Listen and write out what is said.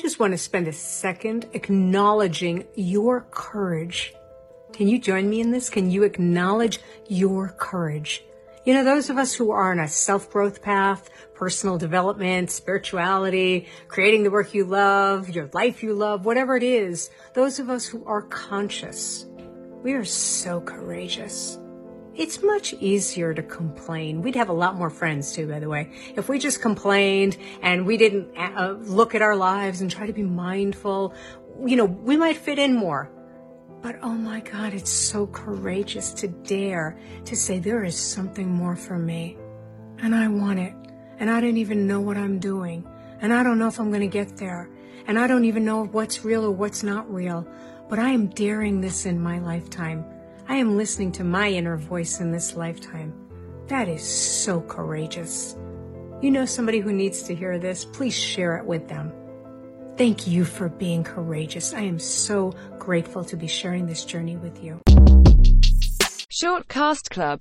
just want to spend a second acknowledging your courage. Can you join me in this? Can you acknowledge your courage? You know, those of us who are on a self-growth path, personal development, spirituality, creating the work you love, your life you love, whatever it is, those of us who are conscious, we are so courageous. It's much easier to complain. We'd have a lot more friends too, by the way. If we just complained and we didn't uh, look at our lives and try to be mindful, you know, we might fit in more. But oh my God, it's so courageous to dare to say there is something more for me and I want it. And I don't even know what I'm doing. And I don't know if I'm going to get there. And I don't even know what's real or what's not real. But I am daring this in my lifetime. I am listening to my inner voice in this lifetime. That is so courageous. You know somebody who needs to hear this? Please share it with them. Thank you for being courageous. I am so grateful to be sharing this journey with you. Short Cast Club